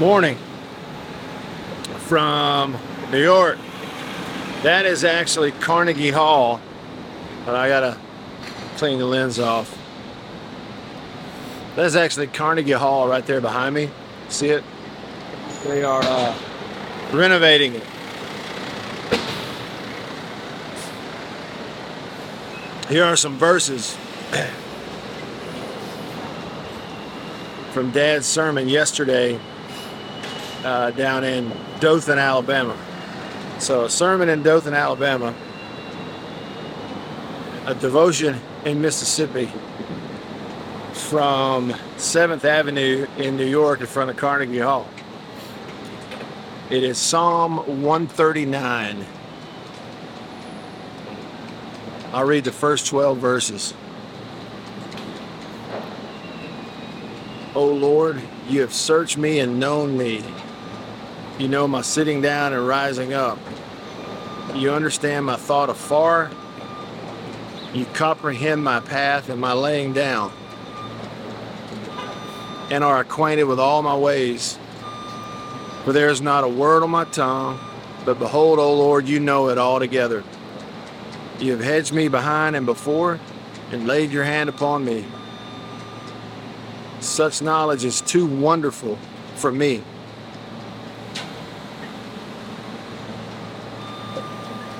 Morning from New York. That is actually Carnegie Hall, but I gotta clean the lens off. That is actually Carnegie Hall right there behind me. See it? They are uh, renovating it. Here are some verses from Dad's sermon yesterday uh, down in Dothan, Alabama. So, a sermon in Dothan, Alabama, a devotion in Mississippi from 7th Avenue in New York in front of Carnegie Hall. It is Psalm 139. I'll read the first 12 verses. O Lord, you have searched me and known me. You know my sitting down and rising up. You understand my thought afar. You comprehend my path and my laying down, and are acquainted with all my ways. For there is not a word on my tongue, but behold, O Lord, you know it altogether. You have hedged me behind and before, and laid your hand upon me. Such knowledge is too wonderful for me.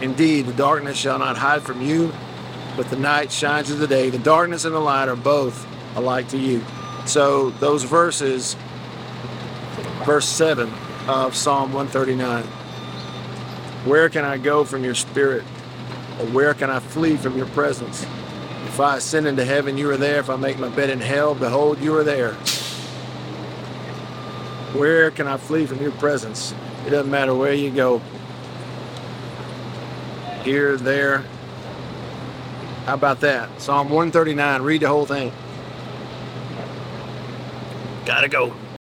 Indeed, the darkness shall not hide from you, but the night shines as the day. The darkness and the light are both alike to you. So, those verses, verse 7 of Psalm 139. Where can I go from your spirit? Or where can I flee from your presence? If I ascend into heaven, you are there. If I make my bed in hell, behold, you are there. Where can I flee from your presence? It doesn't matter where you go. Here, there. How about that? Psalm 139. Read the whole thing. Gotta go.